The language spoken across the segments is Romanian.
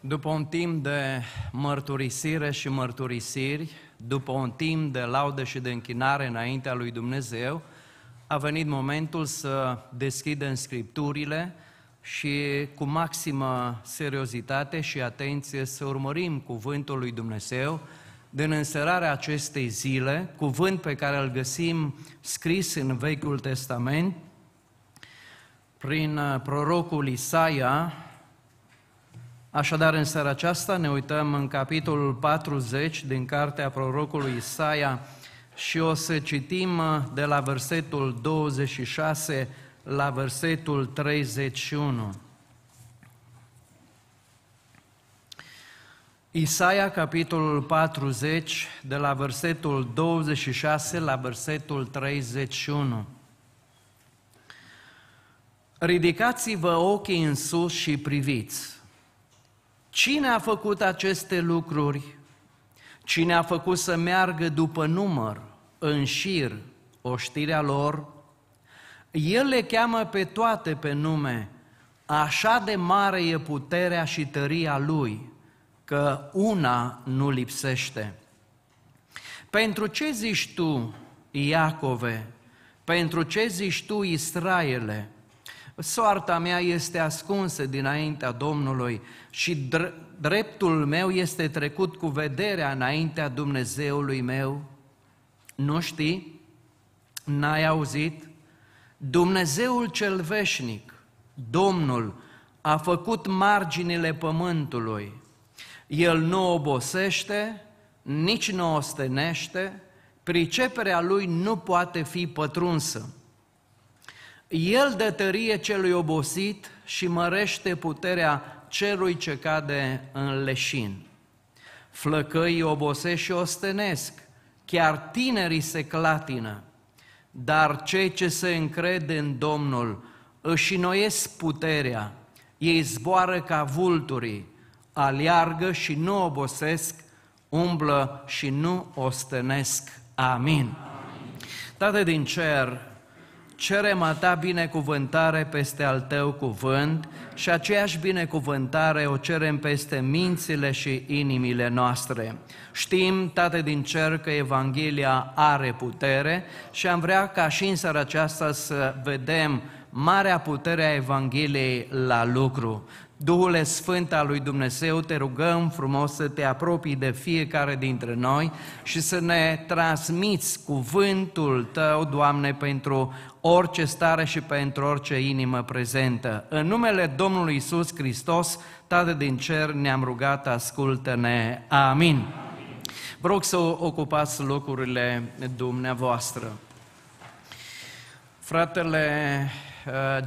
După un timp de mărturisire și mărturisiri, după un timp de laudă și de închinare înaintea lui Dumnezeu, a venit momentul să deschidem scripturile și cu maximă seriozitate și atenție să urmărim cuvântul lui Dumnezeu din înserarea acestei zile, cuvânt pe care îl găsim scris în Vechiul Testament, prin uh, prorocul Isaia, Așadar, în seara aceasta ne uităm în capitolul 40 din cartea prorocului Isaia și o să citim uh, de la versetul 26 la versetul 31. Isaia, capitolul 40, de la versetul 26 la versetul 31. Ridicați-vă ochii în sus și priviți. Cine a făcut aceste lucruri? Cine a făcut să meargă după număr, în șir, oștirea lor? El le cheamă pe toate pe nume, așa de mare e puterea și tăria Lui, că una nu lipsește. Pentru ce zici tu, Iacove? Pentru ce zici tu, Israele? Soarta mea este ascunsă dinaintea Domnului și dreptul meu este trecut cu vederea înaintea Dumnezeului meu. Nu știi? N-ai auzit? Dumnezeul cel veșnic, Domnul, a făcut marginile pământului. El nu obosește, nici nu ostenește, priceperea lui nu poate fi pătrunsă. El dă tărie celui obosit și mărește puterea celui ce cade în leșin. Flăcăii obosesc și ostenesc, chiar tinerii se clatină, dar cei ce se încrede în Domnul își noiesc puterea, ei zboară ca vulturii, aliargă și nu obosesc, umblă și nu ostenesc. Amin. Amin. Tată din cer, cerem a ta binecuvântare peste al tău cuvânt și aceeași binecuvântare o cerem peste mințile și inimile noastre. Știm, Tată din cer, că Evanghelia are putere și am vrea ca și în seara aceasta să vedem marea putere a Evangheliei la lucru. Duhule Sfânt al lui Dumnezeu, te rugăm frumos să te apropii de fiecare dintre noi și să ne transmiți cuvântul Tău, Doamne, pentru orice stare și pentru orice inimă prezentă. În numele Domnului Isus Hristos, Tată din Cer, ne-am rugat, ascultă-ne. Amin. Vă rog să ocupați locurile dumneavoastră. Fratele Uh,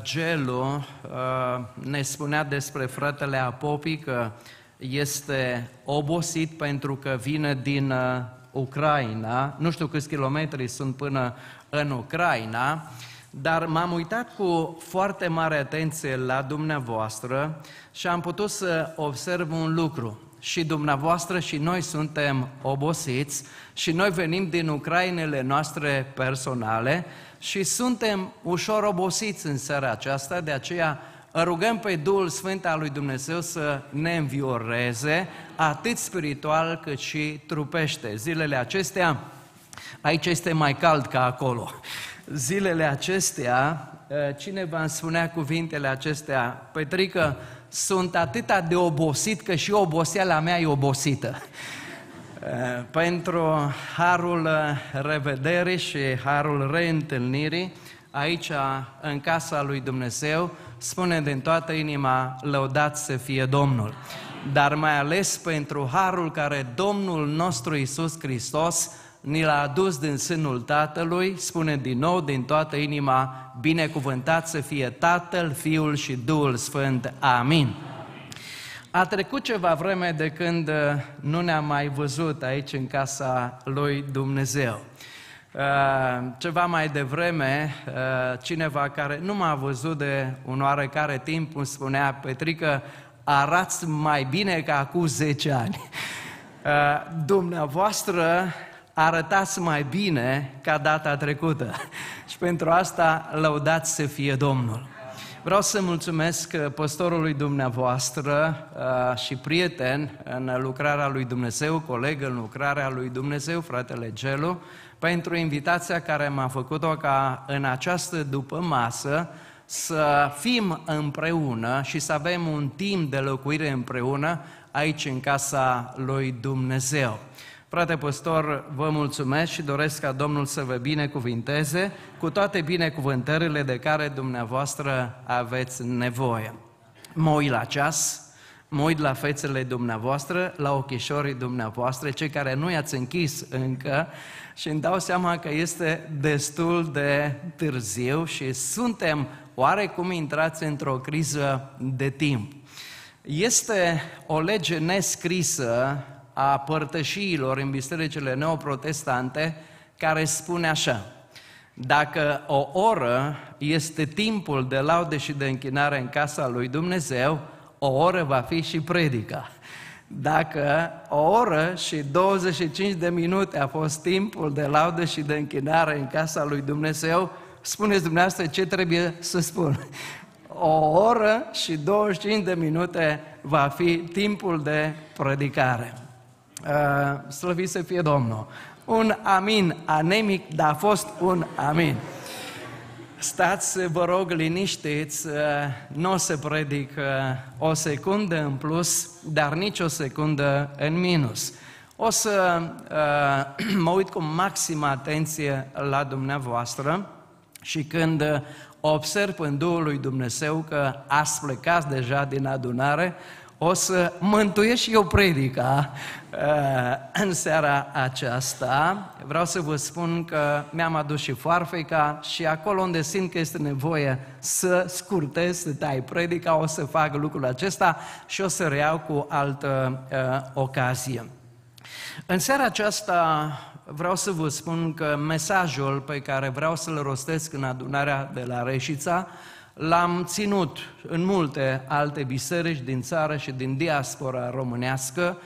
Gelu uh, ne spunea despre fratele Apopi că este obosit pentru că vine din uh, Ucraina, nu știu câți kilometri sunt până în Ucraina, dar m-am uitat cu foarte mare atenție la dumneavoastră și am putut să observ un lucru. Și dumneavoastră și noi suntem obosiți și noi venim din Ucrainele noastre personale și suntem ușor obosiți în seara aceasta, de aceea rugăm pe Duhul Sfânt al lui Dumnezeu să ne învioreze, atât spiritual cât și trupește. Zilele acestea, aici este mai cald ca acolo. Zilele acestea, ă, cineva îmi spunea cuvintele acestea, Petrică, sunt atâta de obosit că și oboseala mea e obosită. Eh, pentru harul eh, revederii și harul reîntâlnirii, aici, în casa lui Dumnezeu, spune din toată inima, lăudat să fie Domnul. Dar mai ales pentru harul care Domnul nostru Isus Hristos ni l-a adus din sânul Tatălui, spune din nou din toată inima, binecuvântat să fie Tatăl, Fiul și Duhul Sfânt. Amin. A trecut ceva vreme de când uh, nu ne-am mai văzut aici în casa lui Dumnezeu. Uh, ceva mai devreme, uh, cineva care nu m-a văzut de un oarecare timp îmi spunea, Petrică, arați mai bine ca acum 10 ani. Dumneavoastră arătați mai bine ca data trecută. Și pentru asta lăudați să fie Domnul. Vreau să mulțumesc uh, păstorului dumneavoastră uh, și prieten în lucrarea lui Dumnezeu, coleg în lucrarea lui Dumnezeu, fratele Gelu, pentru invitația care m-a făcut-o ca în această după masă să fim împreună și să avem un timp de locuire împreună aici în casa lui Dumnezeu. Frate păstor, vă mulțumesc și doresc ca Domnul să vă binecuvinteze cu toate binecuvântările de care dumneavoastră aveți nevoie. Mă uit la ceas, mă uit la fețele dumneavoastră, la ochișorii dumneavoastră, cei care nu i-ați închis încă și îmi dau seama că este destul de târziu și suntem oarecum intrați într-o criză de timp. Este o lege nescrisă a părtășiilor în bisericile neoprotestante care spune așa, dacă o oră este timpul de laude și de închinare în casa lui Dumnezeu, o oră va fi și predica. Dacă o oră și 25 de minute a fost timpul de laudă și de închinare în casa lui Dumnezeu, spuneți dumneavoastră ce trebuie să spun. O oră și 25 de minute va fi timpul de predicare. Uh, slăvit să fie Domnul. Un amin anemic, dar a fost un amin. Stați, vă rog, liniștiți, uh, nu o să predic uh, o secundă în plus, dar nici o secundă în minus. O să uh, mă uit cu maximă atenție la dumneavoastră și când observ în Duhul lui Dumnezeu că ați plecat deja din adunare, o să mântuiesc și eu predica uh, în seara aceasta. Vreau să vă spun că mi-am adus și foarfeca și acolo unde simt că este nevoie să scurtez, să tai predica, o să fac lucrul acesta și o să reiau cu altă uh, ocazie. În seara aceasta vreau să vă spun că mesajul pe care vreau să-l rostesc în adunarea de la Reșița L-am ținut în multe alte biserici din țară și din diaspora românească,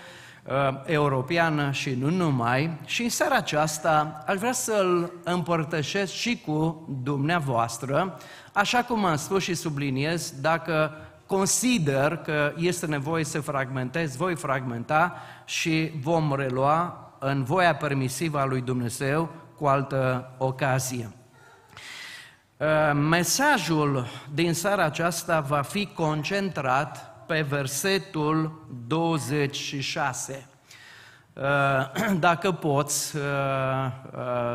uh, europeană și nu numai. Și în seara aceasta aș vrea să-l împărtășesc și cu dumneavoastră, așa cum am spus și subliniez, dacă consider că este nevoie să fragmentez, voi fragmenta și vom relua în voia permisivă a lui Dumnezeu cu altă ocazie. Uh, mesajul din seara aceasta va fi concentrat pe versetul 26. Uh, dacă poți uh,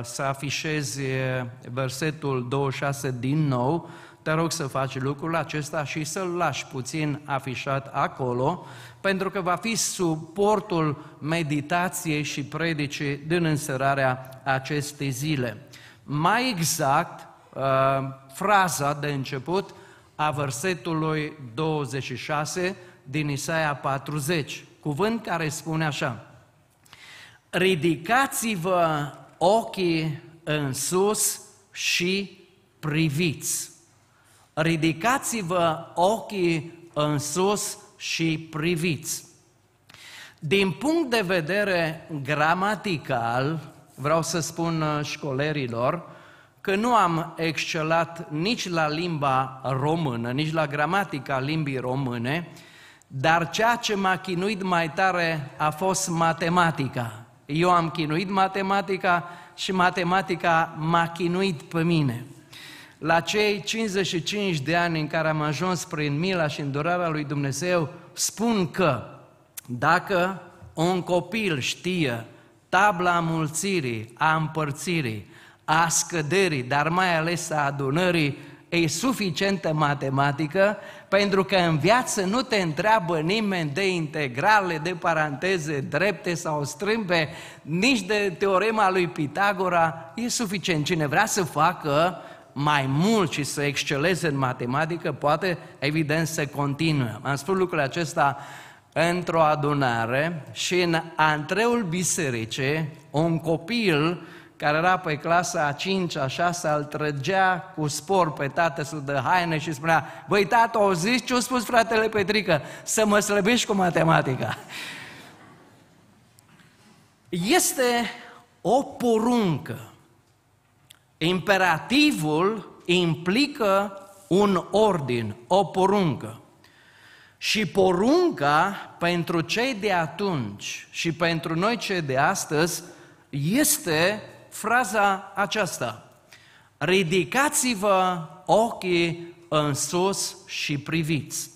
să afișezi versetul 26 din nou, te rog să faci lucrul acesta și să-l lași puțin afișat acolo, pentru că va fi suportul meditației și predicii din înserarea acestei zile. Mai exact, Uh, fraza de început a versetului 26 din Isaia 40, cuvânt care spune așa, Ridicați-vă ochii în sus și priviți. Ridicați-vă ochii în sus și priviți. Din punct de vedere gramatical, vreau să spun uh, școlerilor, că nu am excelat nici la limba română, nici la gramatica limbii române, dar ceea ce m-a chinuit mai tare a fost matematica. Eu am chinuit matematica și matematica m-a chinuit pe mine. La cei 55 de ani în care am ajuns prin mila și îndurarea lui Dumnezeu, spun că dacă un copil știe tabla mulțirii, a împărțirii, a scăderii, dar mai ales a adunării, e suficientă matematică, pentru că în viață nu te întreabă nimeni de integrale, de paranteze drepte sau strâmbe, nici de teorema lui Pitagora, e suficient. Cine vrea să facă mai mult și să exceleze în matematică, poate, evident, să continue. Am spus lucrul acesta într-o adunare și în antreul bisericii, un copil care era pe clasa a 5 a 6 îl trăgea cu spor pe tatăl de haine și spunea, băi tată, o zis ce a spus fratele Petrică, să mă slăbești cu matematica. Este o poruncă. Imperativul implică un ordin, o poruncă. Și porunca pentru cei de atunci și pentru noi cei de astăzi este fraza aceasta. Ridicați-vă ochii în sus și priviți.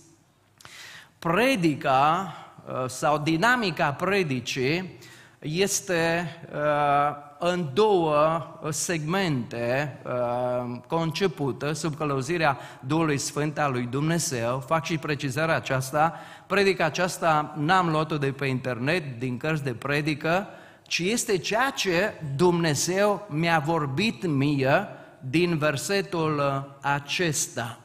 Predica uh, sau dinamica predicii este uh, în două segmente uh, concepută sub călăuzirea Duhului Sfânt al lui Dumnezeu. Fac și precizarea aceasta. Predica aceasta n-am luat-o de pe internet, din cărți de predică, ci este ceea ce Dumnezeu mi-a vorbit mie din versetul acesta.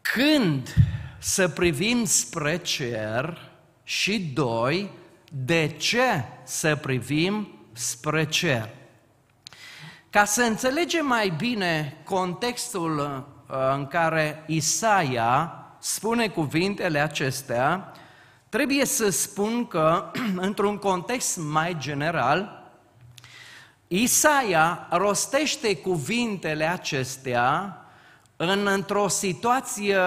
Când să privim spre cer și doi, de ce să privim spre cer? Ca să înțelegem mai bine contextul uh, în care Isaia spune cuvintele acestea, trebuie să spun că, într-un context mai general, Isaia rostește cuvintele acestea în, într-o situație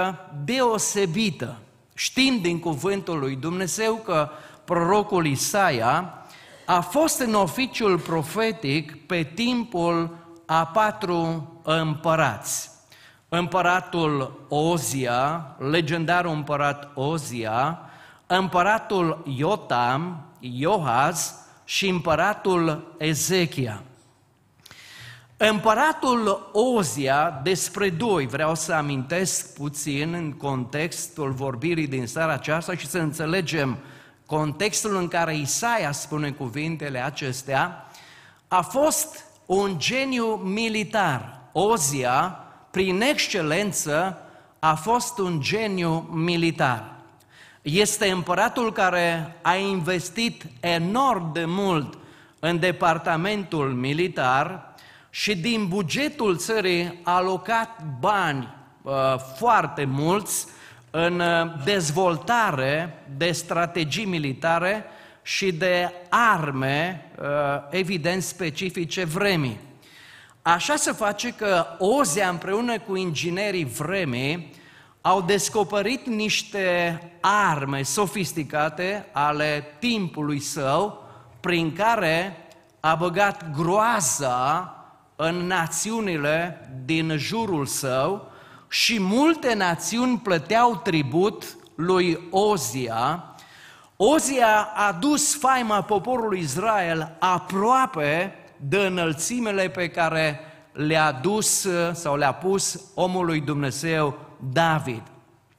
deosebită. Știm din cuvântul lui Dumnezeu că prorocul Isaia a fost în oficiul profetic pe timpul a patru împărați. Împăratul Ozia, legendarul împărat Ozia, împăratul Iotam, Iohaz și împăratul Ezechia. Împăratul Ozia, despre doi, vreau să amintesc puțin în contextul vorbirii din seara aceasta și să înțelegem contextul în care Isaia spune cuvintele acestea, a fost un geniu militar. Ozia, prin excelență, a fost un geniu militar. Este împăratul care a investit enorm de mult în departamentul militar, și din bugetul țării a alocat bani uh, foarte mulți în uh, dezvoltare de strategii militare și de arme, uh, evident, specifice vremii. Așa se face că Ozea împreună cu inginerii vremii au descoperit niște arme sofisticate ale timpului său, prin care a băgat groaza în națiunile din jurul său și multe națiuni plăteau tribut lui Ozia. Ozia a dus faima poporului Israel aproape de înălțimele pe care le-a dus sau le-a pus omului Dumnezeu David.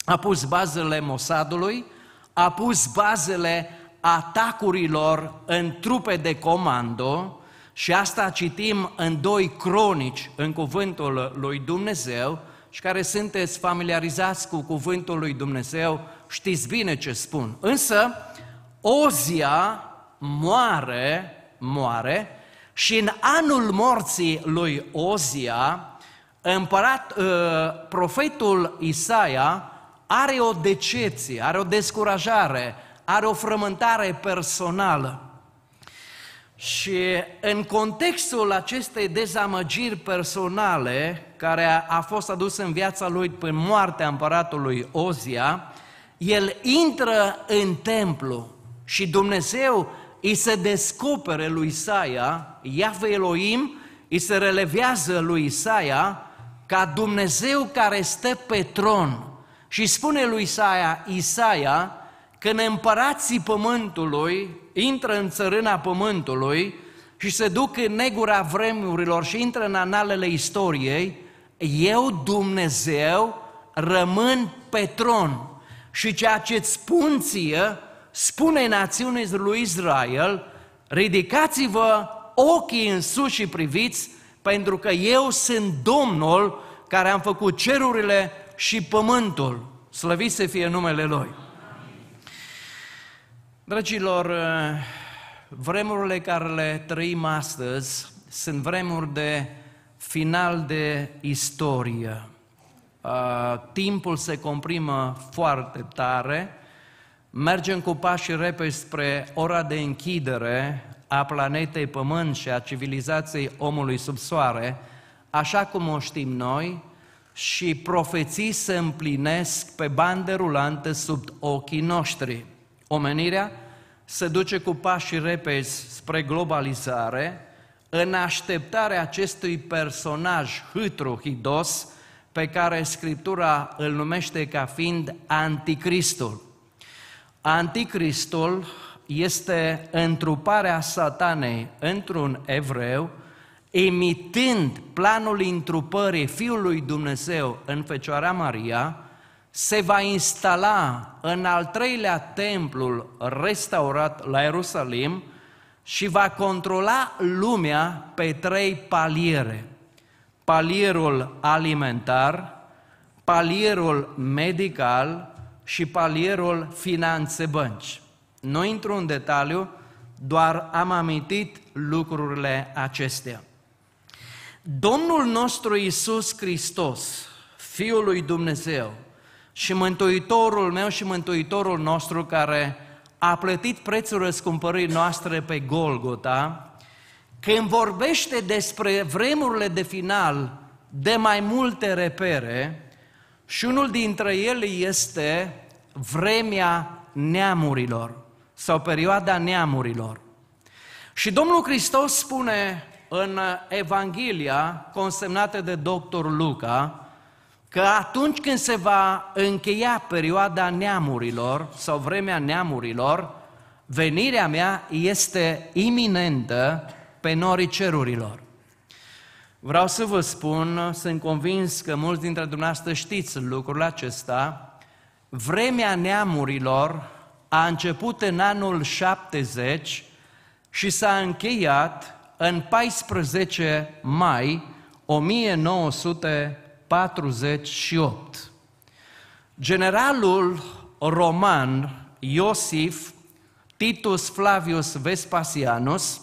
A pus bazele Mossadului, a pus bazele atacurilor în trupe de comando, și asta citim în doi cronici, în cuvântul lui Dumnezeu, și care sunteți familiarizați cu cuvântul lui Dumnezeu, știți bine ce spun. Însă, Ozia moare, moare, și în anul morții lui Ozia, împărat, uh, profetul Isaia are o decepție, are o descurajare, are o frământare personală. Și în contextul acestei dezamăgiri personale, care a fost adus în viața lui prin moartea împăratului Ozia, el intră în templu și Dumnezeu îi se descopere lui Isaia, Iahve Elohim îi se relevează lui Isaia ca Dumnezeu care stă pe tron și spune lui Isaia, Isaia, când împărații pământului intră în țărâna pământului și se duc în negura vremurilor și intră în analele istoriei, eu, Dumnezeu, rămân pe tron. Și ceea ce îți spun ție, spune națiunii lui Israel, ridicați-vă ochii în sus și priviți, pentru că eu sunt Domnul care am făcut cerurile și pământul. Slăvit să fie numele Lui. Dragilor, eh, vremurile care le trăim astăzi sunt vremuri de final de istorie. Eh, timpul se comprimă foarte tare, mergem cu pași repede spre ora de închidere a planetei Pământ și a civilizației omului sub soare, așa cum o știm noi, și profeții se împlinesc pe bandă rulantă sub ochii noștri. Omenirea se duce cu pași repezi spre globalizare, în așteptarea acestui personaj hâtru, hidos, pe care Scriptura îl numește ca fiind Anticristul. Anticristul este întruparea satanei într-un evreu, imitând planul întrupării Fiului Dumnezeu în Fecioara Maria, se va instala în al treilea templul restaurat la Ierusalim și va controla lumea pe trei paliere. Palierul alimentar, palierul medical și palierul finanțe bănci. Nu intru în detaliu, doar am amintit lucrurile acestea. Domnul nostru Isus Hristos, Fiul lui Dumnezeu și Mântuitorul meu și Mântuitorul nostru care a plătit prețul răscumpărării noastre pe Golgota, când vorbește despre vremurile de final de mai multe repere, și unul dintre ele este vremea neamurilor sau perioada neamurilor. Și Domnul Hristos spune în Evanghelia consemnată de doctor Luca că atunci când se va încheia perioada neamurilor sau vremea neamurilor, venirea mea este iminentă pe norii cerurilor. Vreau să vă spun, sunt convins că mulți dintre dumneavoastră știți lucrul acesta, vremea neamurilor a început în anul 70 și s-a încheiat în 14 mai 1948. Generalul roman Iosif Titus Flavius Vespasianus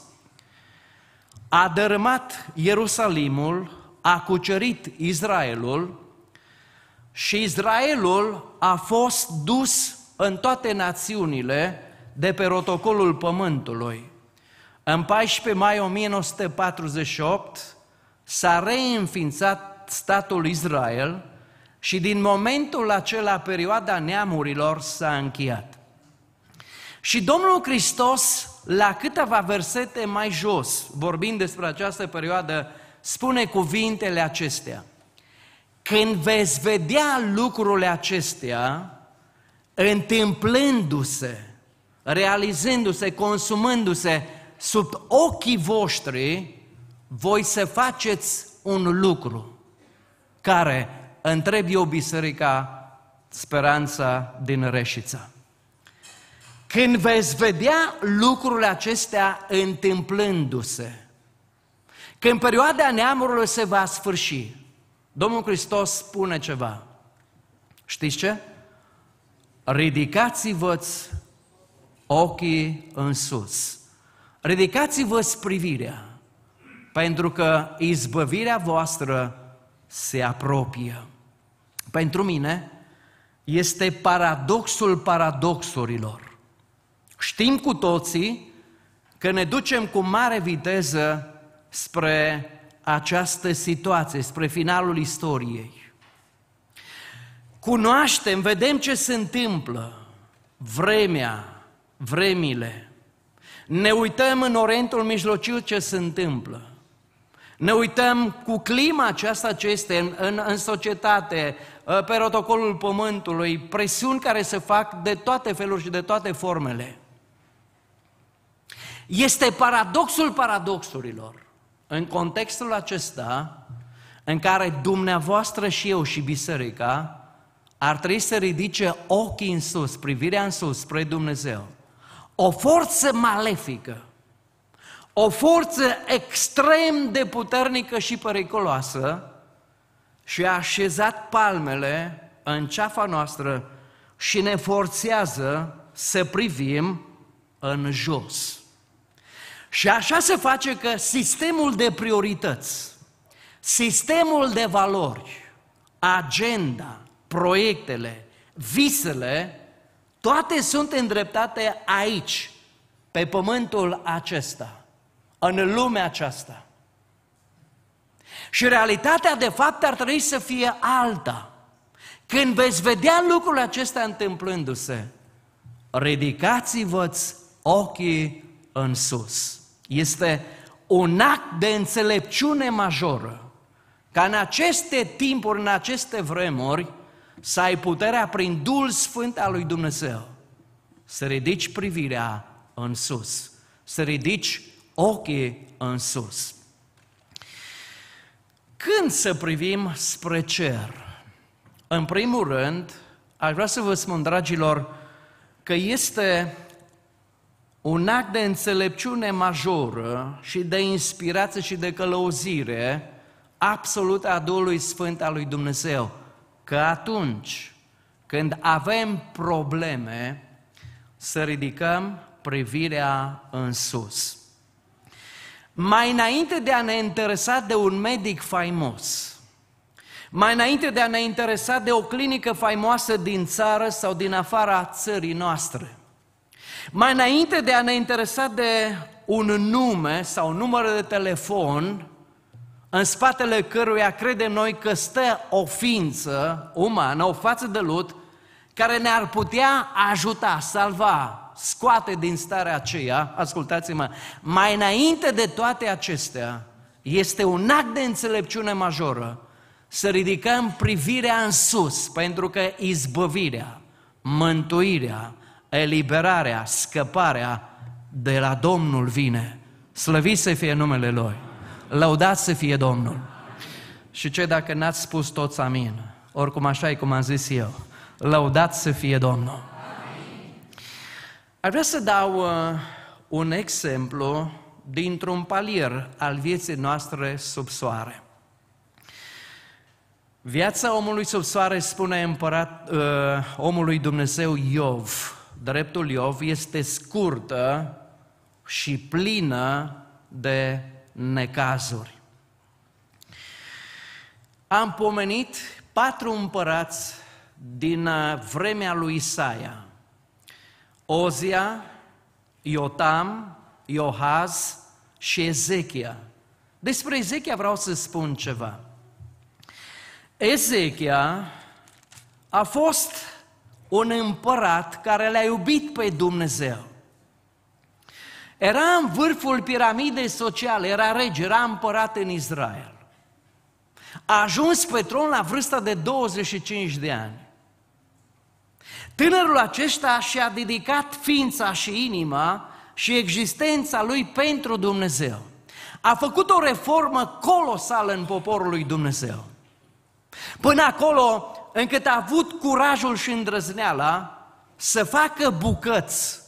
a dărâmat Ierusalimul, a cucerit Israelul și Israelul a fost dus în toate națiunile de pe rotocolul pământului. În 14 mai 1948 s-a reînființat statul Israel și din momentul acela perioada neamurilor s-a încheiat. Și Domnul Hristos, la câteva versete mai jos, vorbind despre această perioadă, spune cuvintele acestea. Când veți vedea lucrurile acestea întâmplându-se, realizându-se, consumându-se sub ochii voștri, voi să faceți un lucru care întreb eu biserica speranța din Reșița. Când veți vedea lucrurile acestea întâmplându-se, când perioada neamurilor se va sfârși, Domnul Hristos spune ceva. Știți ce? Ridicați-vă ochii în sus. Ridicați-vă privirea, pentru că izbăvirea voastră se apropie. Pentru mine este paradoxul paradoxurilor. Știm cu toții că ne ducem cu mare viteză spre această situație, spre finalul istoriei. Cunoaștem, vedem ce se întâmplă, vremea, vremile. Ne uităm în Orientul Mijlociu ce se întâmplă. Ne uităm cu clima aceasta ce este în, în, în societate, ă, pe protocolul pământului, presiuni care se fac de toate feluri și de toate formele. Este paradoxul paradoxurilor. În contextul acesta, în care dumneavoastră și eu și biserica ar trebui să ridice ochii în sus, privirea în sus spre Dumnezeu. O forță malefică, o forță extrem de puternică și periculoasă și a așezat palmele în ceafa noastră și ne forțează să privim în jos. Și așa se face că sistemul de priorități, sistemul de valori, agenda, proiectele, visele, toate sunt îndreptate aici, pe pământul acesta, în lumea aceasta. Și realitatea de fapt ar trebui să fie alta. Când veți vedea lucrurile acestea întâmplându-se, ridicați-vă ochii în sus. Este un act de înțelepciune majoră ca în aceste timpuri, în aceste vremuri, să ai puterea prin Duhul Sfânt al lui Dumnezeu să ridici privirea în sus, să ridici ochii în sus. Când să privim spre cer? În primul rând, aș vrea să vă spun, dragilor, că este un act de înțelepciune majoră și de inspirație și de călăuzire absolută a Duhului Sfânt al lui Dumnezeu, că atunci când avem probleme, să ridicăm privirea în sus. Mai înainte de a ne interesa de un medic faimos, mai înainte de a ne interesa de o clinică faimoasă din țară sau din afara țării noastre, mai înainte de a ne interesa de un nume sau un număr de telefon, în spatele căruia credem noi că stă o ființă umană, o față de lut, care ne-ar putea ajuta, salva, scoate din starea aceea, ascultați-mă, mai înainte de toate acestea, este un act de înțelepciune majoră să ridicăm privirea în sus, pentru că izbăvirea, mântuirea, eliberarea, scăparea de la Domnul vine. Slăvit să fie numele Lui. Lăudat să fie Domnul. Și ce dacă n-ați spus toți amin? Oricum așa e cum am zis eu. Lăudat să fie Domnul. Ar vrea să dau uh, un exemplu dintr-un palier al vieții noastre sub soare. Viața omului sub soare, spune împărat, uh, omului Dumnezeu Iov, dreptul Iov, este scurtă și plină de necazuri. Am pomenit patru împărați din uh, vremea lui Isaia. Ozia, Iotam, Iohaz și Ezechia. Despre Ezechia vreau să spun ceva. Ezechia a fost un împărat care l-a iubit pe Dumnezeu. Era în vârful piramidei sociale, era rege, era împărat în Israel. A ajuns pe tron la vârsta de 25 de ani. Tânărul acesta și-a dedicat ființa și inima și existența lui pentru Dumnezeu. A făcut o reformă colosală în poporul lui Dumnezeu. Până acolo încât a avut curajul și îndrăzneala să facă bucăți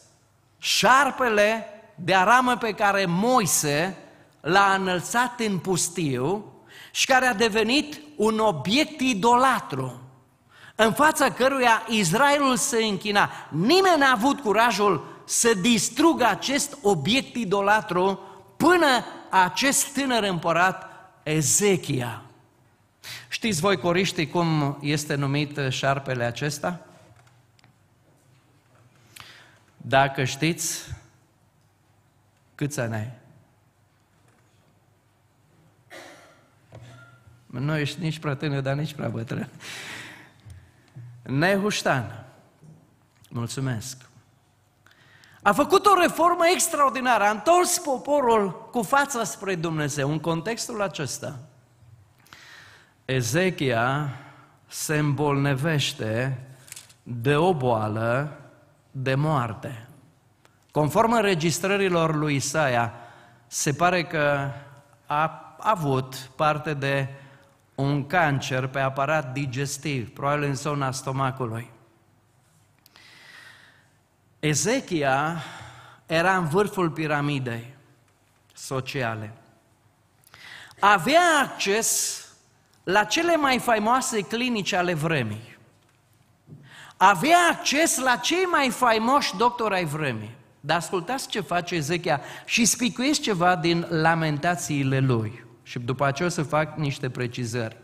șarpele de aramă pe care Moise l-a înălțat în pustiu și care a devenit un obiect idolatru în fața căruia Israelul se închina. Nimeni n-a avut curajul să distrugă acest obiect idolatru până acest tânăr împărat Ezechia. Știți voi, coriștii, cum este numit șarpele acesta? Dacă știți, câți ani ai? Nu ești nici prea tânăr, dar nici prea bătrân. Nehuștan. Mulțumesc. A făcut o reformă extraordinară, a întors poporul cu fața spre Dumnezeu. În contextul acesta, Ezechia se îmbolnevește de o boală de moarte. Conform înregistrărilor lui Isaia, se pare că a avut parte de un cancer pe aparat digestiv, probabil în zona stomacului. Ezechia era în vârful piramidei sociale. Avea acces la cele mai faimoase clinici ale vremii. Avea acces la cei mai faimoși doctori ai vremii. Dar ascultați ce face Ezechia și spicuiesc ceva din lamentațiile lui. Și după aceea o să fac niște precizări.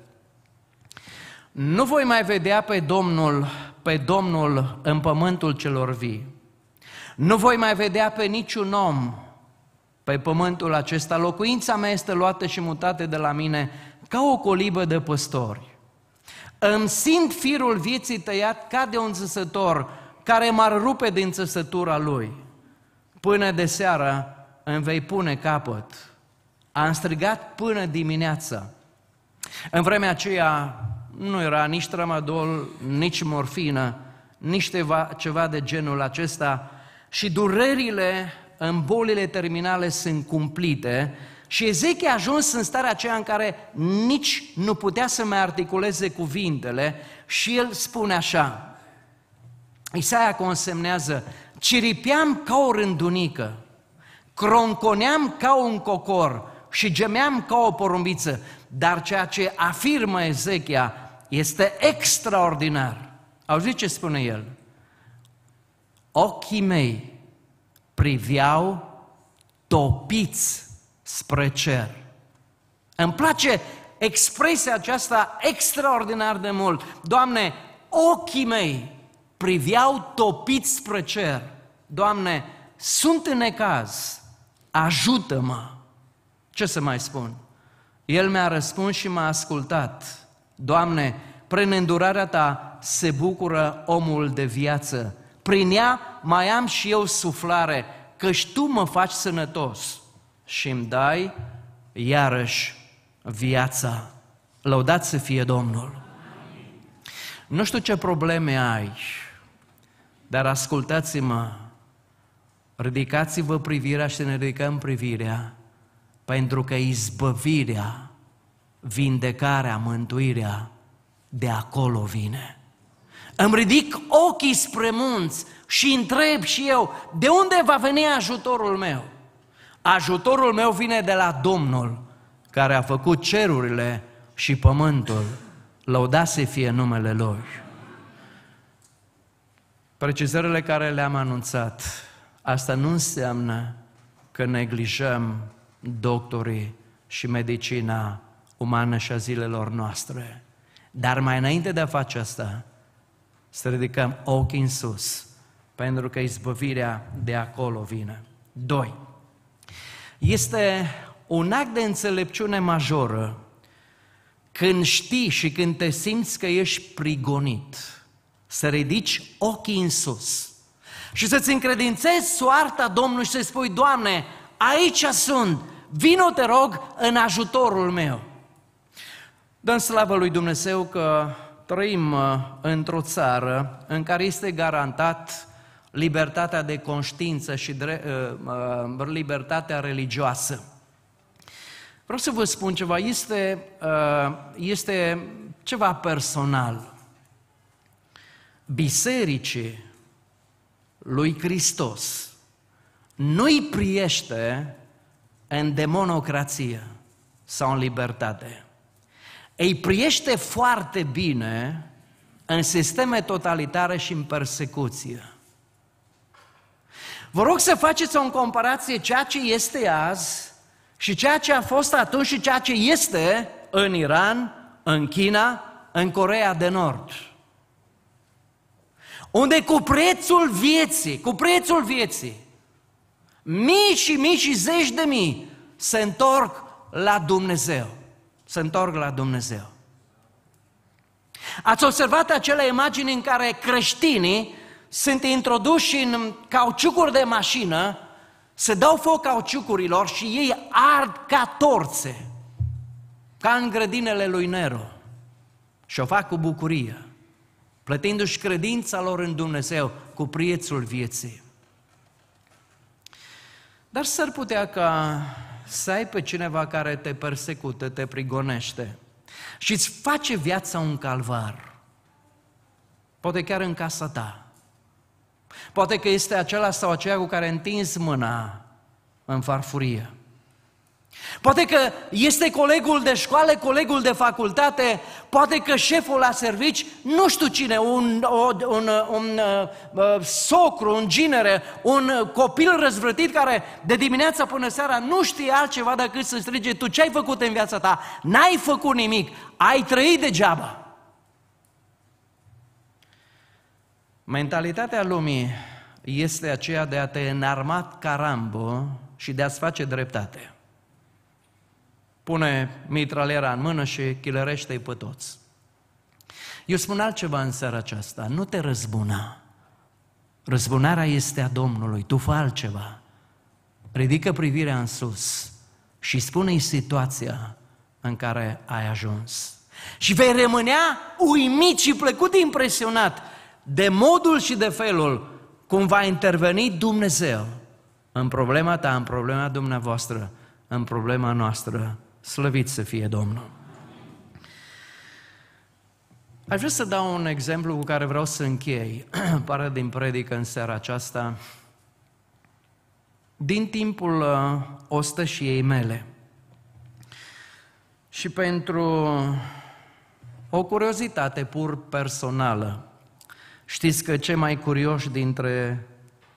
Nu voi mai vedea pe Domnul, pe Domnul în pământul celor vii. Nu voi mai vedea pe niciun om pe pământul acesta. Locuința mea este luată și mutată de la mine. ca o colibă de păstori. Îmi simt firul vieții tăiat ca de un țăsător care m-ar rupe din țăsătura lui. Până de seară îmi vei pune capăt. Am strigat până dimineața. În vremea aceea nu era nici tramadol, nici morfină, nici ceva, ceva de genul acesta și durerile în bolile terminale sunt cumplite și Ezechia a ajuns în starea aceea în care nici nu putea să mai articuleze cuvintele și el spune așa, Isaia consemnează, ciripeam ca o rândunică, cronconeam ca un cocor și gemeam ca o porumbiță, dar ceea ce afirmă Ezechia este extraordinar. Auziți ce spune el? Ochii mei priveau topiți spre cer. Îmi place expresia aceasta extraordinar de mult. Doamne, ochii mei priveau topiți spre cer. Doamne, sunt în necaz, ajută-mă. Ce să mai spun? El mi-a răspuns și m-a ascultat. Doamne, prin îndurarea Ta se bucură omul de viață. Prin ea mai am și eu suflare, căci Tu mă faci sănătos și îmi dai iarăși viața. Lăudați să fie Domnul! Nu știu ce probleme ai, dar ascultați-mă, ridicați-vă privirea și ne ridicăm privirea, pentru că izbăvirea, vindecarea, mântuirea, de acolo vine. Îmi ridic ochii spre munți și întreb și eu, de unde va veni ajutorul meu? Ajutorul meu vine de la Domnul, care a făcut cerurile și pământul. Lăudat să fie numele Lui. Precizările care le-am anunțat, asta nu înseamnă că neglijăm doctorii și medicina umană și a zilelor noastre. Dar mai înainte de a face asta, să ridicăm ochii în sus, pentru că izbăvirea de acolo vine. Doi. Este un act de înțelepciune majoră când știi și când te simți că ești prigonit, să ridici ochii în sus și să-ți încredințezi soarta Domnului și să spui, Doamne, aici sunt, vino te rog în ajutorul meu. Dăm slavă lui Dumnezeu că trăim uh, într-o țară în care este garantat libertatea de conștiință și uh, uh, libertatea religioasă. Vreau să vă spun ceva, este, este ceva personal. Bisericii lui Hristos nu-i priește în demonocrație sau în libertate îi priește foarte bine în sisteme totalitare și în persecuție. Vă rog să faceți o comparație ceea ce este azi și ceea ce a fost atunci și ceea ce este în Iran, în China, în Corea de Nord. Unde cu prețul vieții, cu prețul vieții, mii și mii și zeci de mii se întorc la Dumnezeu se întorc la Dumnezeu. Ați observat acele imagini în care creștinii sunt introduși în cauciucuri de mașină, se dau foc cauciucurilor și ei ard ca torțe, ca în grădinele lui Nero. Și o fac cu bucurie, plătindu-și credința lor în Dumnezeu cu prețul vieții. Dar s-ar putea ca să ai pe cineva care te persecută, te prigonește și îți face viața un calvar. Poate chiar în casa ta. Poate că este acela sau aceea cu care întinzi mâna în farfurie. Poate că este colegul de școală, colegul de facultate, poate că șeful la servici, nu știu cine, un, un, un, un uh, socru, un ginere, un copil răzvrătit care de dimineața până seara nu știe altceva decât să strige, tu ce ai făcut în viața ta? N-ai făcut nimic, ai trăit degeaba. Mentalitatea lumii este aceea de a te înarmat ca Rambo și de a-ți face dreptate. Pune mitraliera în mână și chilărește-i pe toți. Eu spun altceva în seara aceasta, nu te răzbuna. Răzbunarea este a Domnului, tu fă altceva. Ridică privirea în sus și spune-i situația în care ai ajuns. Și vei rămânea uimit și plăcut impresionat de modul și de felul cum va interveni Dumnezeu în problema ta, în problema dumneavoastră, în problema noastră. Slăvit să fie Domnul! Aș vrea să dau un exemplu cu care vreau să închei, pare din predică în seara aceasta, din timpul uh, ostășiei mele. Și pentru o curiozitate pur personală, știți că cei mai curioși dintre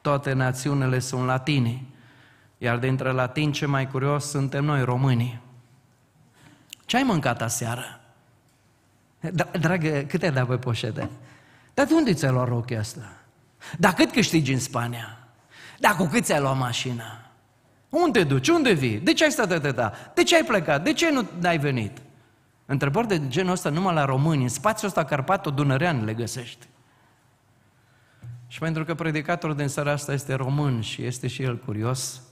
toate națiunile sunt latini, iar dintre latini cei mai curios suntem noi, românii. Ce ai mâncat aseară? Da, dragă, cât ai dat pe poșete? Dar de unde ți-ai luat rochia asta? Dar cât câștigi în Spania? Dar cu cât ți-ai luat mașina? Unde duci? Unde vii? De ce ai stat atâta? De ce ai plecat? De ce nu ai venit? Întrebări de genul ăsta numai la români, în spațiul ăsta carpato-dunărean le găsești. Și pentru că predicatorul din seara asta este român și este și el curios,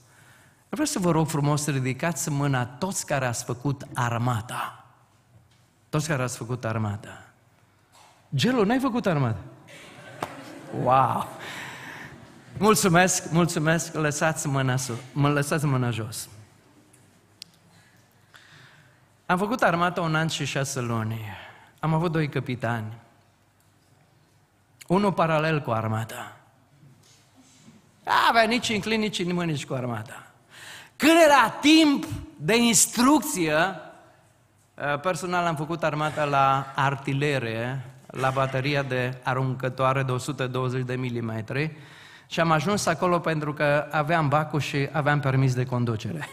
vreau să vă rog frumos să ridicați mâna toți care ați făcut armata. Toți care ați făcut armata. Gelu, n-ai făcut armata? Wow! Mulțumesc, mulțumesc, lăsați mâna, sus, mă lăsați mâna jos. Am făcut armata un an și șase luni. Am avut doi capitani. Unul paralel cu armata. Avea nici inclin, nici nimeni, nici cu armata. Când era timp de instrucție, eh, personal am făcut armata la artilerie, la bateria de aruncătoare de 120 de milimetri și am ajuns acolo pentru că aveam bacul și aveam permis de conducere.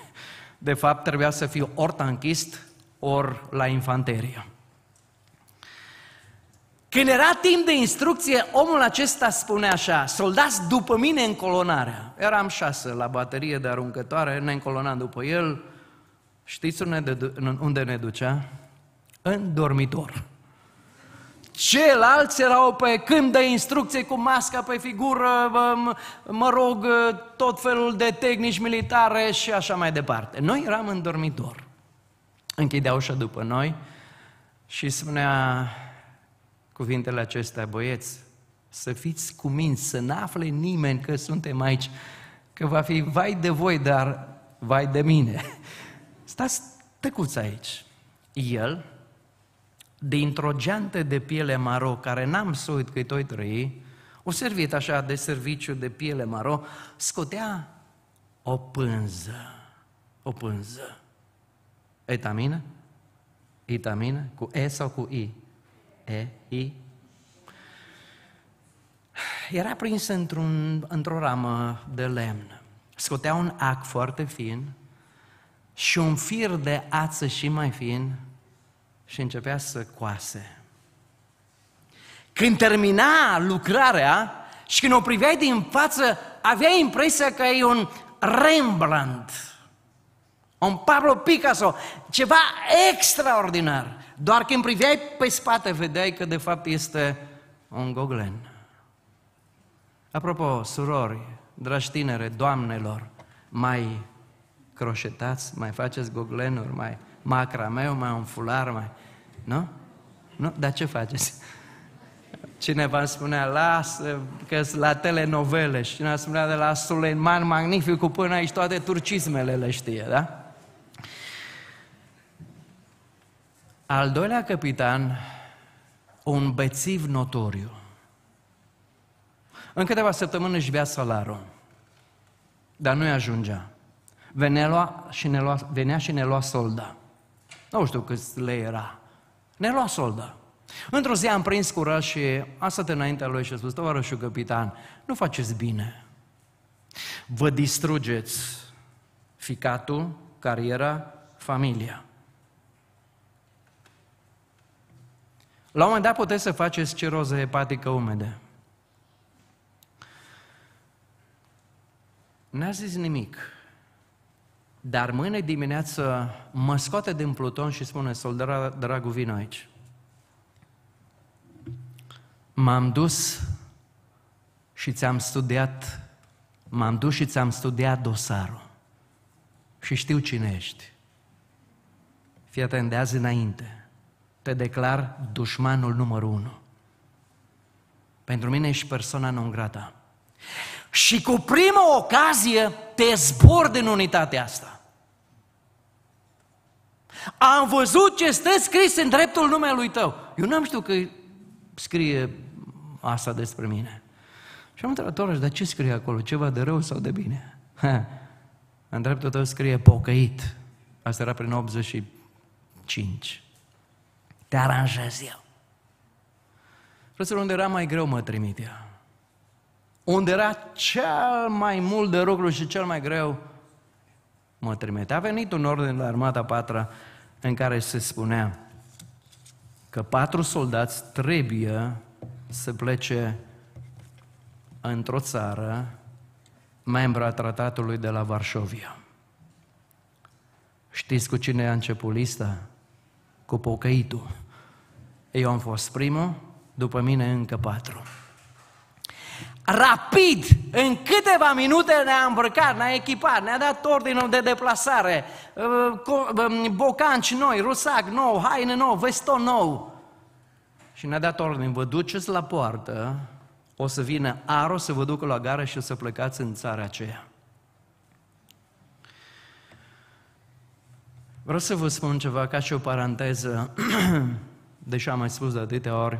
De fapt, trebuia să fiu ori tanchist, ori la infanterie. Când era timp de instrucție, omul acesta spune așa, soldați după mine în colonarea. Eram șase la baterie de aruncătoare, ne încolonam după el. Știți unde ne ducea? În dormitor. Ceilalți erau pe câmp de instrucție cu masca pe figură, mă rog, tot felul de tehnici militare și așa mai departe. Noi eram în dormitor. Închidea ușa după noi și spunea cuvintele acestea, băieți, să fiți cuminți, să nu afle nimeni că suntem aici, că va fi vai de voi, dar vai de mine. Stați tăcuți aici. El, dintr-o geantă de piele maro, care n-am să uit că toi trăi, o servit așa de serviciu de piele maro, scotea o pânză, o pânză. Etamină? Itamină? Cu E sau cu I? E, I. Era prins într-un, într-o ramă de lemn. Scotea un ac foarte fin și un fir de ață și mai fin și începea să coase. Când termina lucrarea și când o priveai din față, avea impresia că e un Rembrandt, un Pablo Picasso, ceva extraordinar. Doar când priveai pe spate, vedeai că de fapt este un goglen. Apropo, surori, dragi tinere, doamnelor, mai croșetați, mai faceți goglenuri, mai macrameu, mai un fular, mai... Nu? Nu? Dar ce faceți? Cineva îmi spunea, lasă, că la telenovele și cineva spunea de la Suleiman Magnificul până aici toate turcismele le știe, da? Al doilea capitan, un bețiv notoriu. În câteva săptămâni își bea salarul, dar nu-i ajungea. Venea, lua și ne lua, venea și ne lua solda. Nu știu cât le era. Ne lua solda. Într-o zi am prins curaj și am stat înaintea lui și a spus, tovarășul capitan, nu faceți bine. Vă distrugeți ficatul, cariera, familia. La un moment dat puteți să faceți ciroză hepatică umedă. N-a zis nimic. Dar mâine dimineață mă scoate din pluton și spune, soldera, dragul, vin aici. M-am dus și ți-am studiat, m-am dus și ți-am studiat dosarul. Și știu cine ești. Fii atent de azi înainte. Te declar dușmanul numărul unu. Pentru mine ești persoana non grata. Și cu prima ocazie te zbor din unitatea asta. Am văzut ce stă scris în dreptul numelui tău. Eu n-am știut că scrie asta despre mine. Și am întrebat, Toraș, dar ce scrie acolo? Ceva de rău sau de bine? Ha. În dreptul tău scrie pocăit. Asta era prin 85. Te aranjez eu. Frăților, unde era mai greu mă trimitea. Unde era cel mai mult de lucru și cel mai greu mă trimite. A venit un ordine la armata patra în care se spunea că patru soldați trebuie să plece într-o țară membra a tratatului de la Varșovia. Știți cu cine a început lista? Cu pocăitul. Eu am fost primul, după mine încă patru. Rapid, în câteva minute ne-a îmbrăcat, ne-a echipat, ne-a dat ordinul de deplasare, uh, um, bocanci noi, rusac nou, haine nou, veston nou. Și ne-a dat ordin, vă duceți la poartă, o să vină Aro să vă ducă la gară și o să plecați în țara aceea. Vreau să vă spun ceva ca și o paranteză, deși am mai spus de atâtea ori.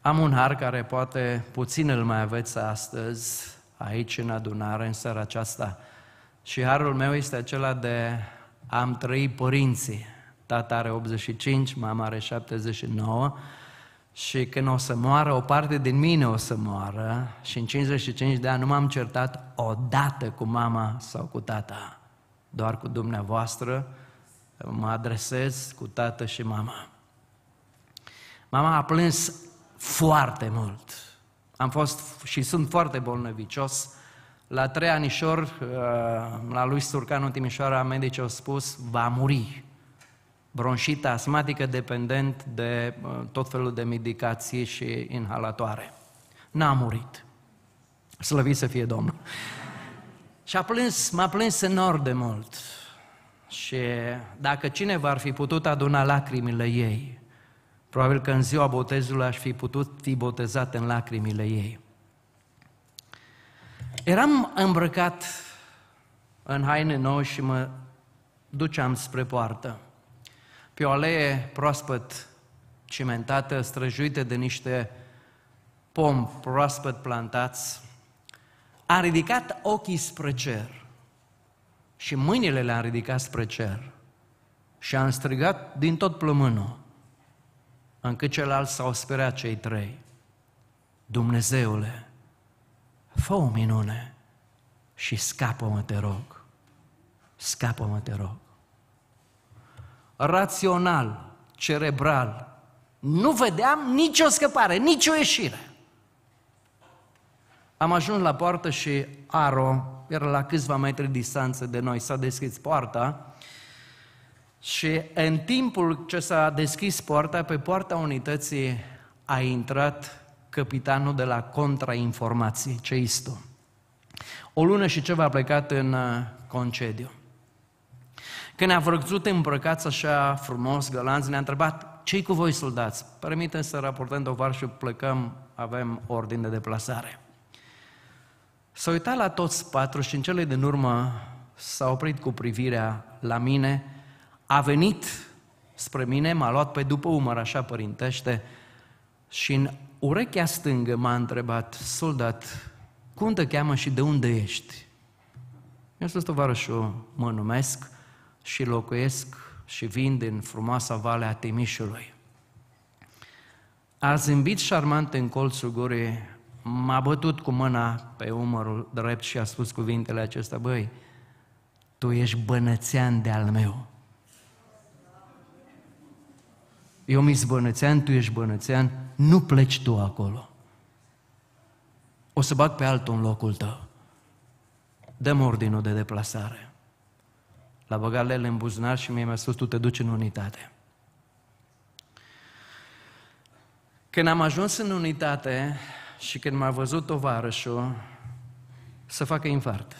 Am un har care poate puțin îl mai aveți astăzi, aici în adunare, în seara aceasta. Și harul meu este acela de am trăit părinții. Tata are 85, mama are 79 și când o să moară, o parte din mine o să moară și în 55 de ani nu m-am certat odată cu mama sau cu tata, doar cu dumneavoastră mă adresez cu tată și mama. Mama a plâns foarte mult. Am fost și sunt foarte bolnăvicios. La trei anișori, uh, la lui Sturcan în Timișoara, medicii au spus, va muri bronșită asmatică dependent de uh, tot felul de medicații și inhalatoare. N-a murit. Slăvit să fie Domnul. Și a plâns, m-a plâns enorm de mult. Și dacă cineva ar fi putut aduna lacrimile ei, probabil că în ziua botezului aș fi putut fi botezat în lacrimile ei. Eram îmbrăcat în haine noi și mă duceam spre poartă pe o alee proaspăt cimentată, străjuită de niște pom proaspăt plantați, a ridicat ochii spre cer și mâinile le-a ridicat spre cer și a strigat din tot plămânul, încât celălalt s-au speriat cei trei. Dumnezeule, fă o minune și scapă-mă, te rog. Scapă-mă, te rog rațional, cerebral, nu vedeam nicio scăpare, nicio ieșire. Am ajuns la poartă și Aro era la câțiva metri distanță de noi, s-a deschis poarta și în timpul ce s-a deschis poarta, pe poarta unității a intrat capitanul de la contrainformații, Ceistu. O lună și ceva a plecat în uh, concediu. Când ne-a văzut îmbrăcați așa frumos, galanți, ne-a întrebat, ce cu voi soldați? Permiteți să raportăm doar și plecăm, avem ordin de deplasare. S-a uitat la toți patru și în cele din urmă s-a oprit cu privirea la mine, a venit spre mine, m-a luat pe după umăr, așa părintește, și în urechea stângă m-a întrebat, soldat, cum te cheamă și de unde ești? Eu sunt tovarășul, mă numesc, și locuiesc și vin din frumoasa vale a Timișului. A zâmbit șarmant în colțul gurii, m-a bătut cu mâna pe umărul drept și a spus cuvintele acestea, băi, tu ești bănățean de al meu. Eu mi bănățean, tu ești bănățean, nu pleci tu acolo. O să bag pe altul în locul tău. Dăm ordinul de deplasare. L-a băgat lele în buzunar și mie mi-a spus, tu te duci în unitate. Când am ajuns în unitate și când m-a văzut tovarășul să facă infart.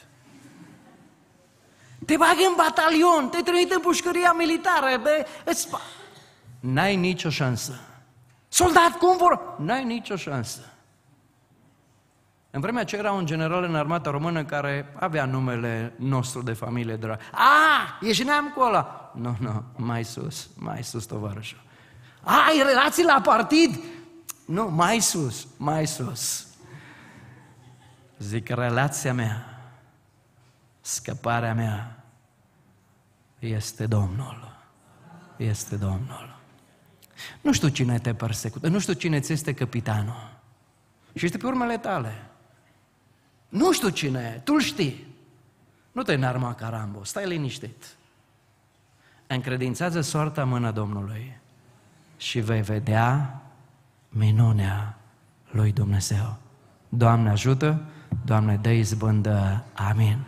Te bagă în batalion, te trimite în pușcăria militară, bă, îți... N-ai nicio șansă. Soldat, cum vor? N-ai nicio șansă. În vremea aceea era un general în armata română care avea numele nostru de familie drag. A, ești neam cu ăla. Nu, nu, mai sus, mai sus, tovarășul. A, ai relații la partid? Nu, mai sus, mai sus. Zic, relația mea, scăparea mea este Domnul. Este Domnul. Nu știu cine te persecută, nu știu cine ți este capitanul. Și este pe urmele tale. Nu știu cine e, tu știi. Nu te înarma ca Rambo, stai liniștit. Încredințează soarta mâna Domnului și vei vedea minunea lui Dumnezeu. Doamne ajută, Doamne dă izbândă, amin.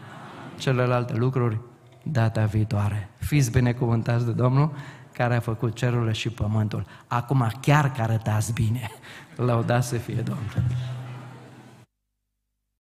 Celelalte lucruri data viitoare. Fiți binecuvântați de Domnul care a făcut cerurile și pământul. Acum chiar că arătați bine. Lăudați să fie Domnul.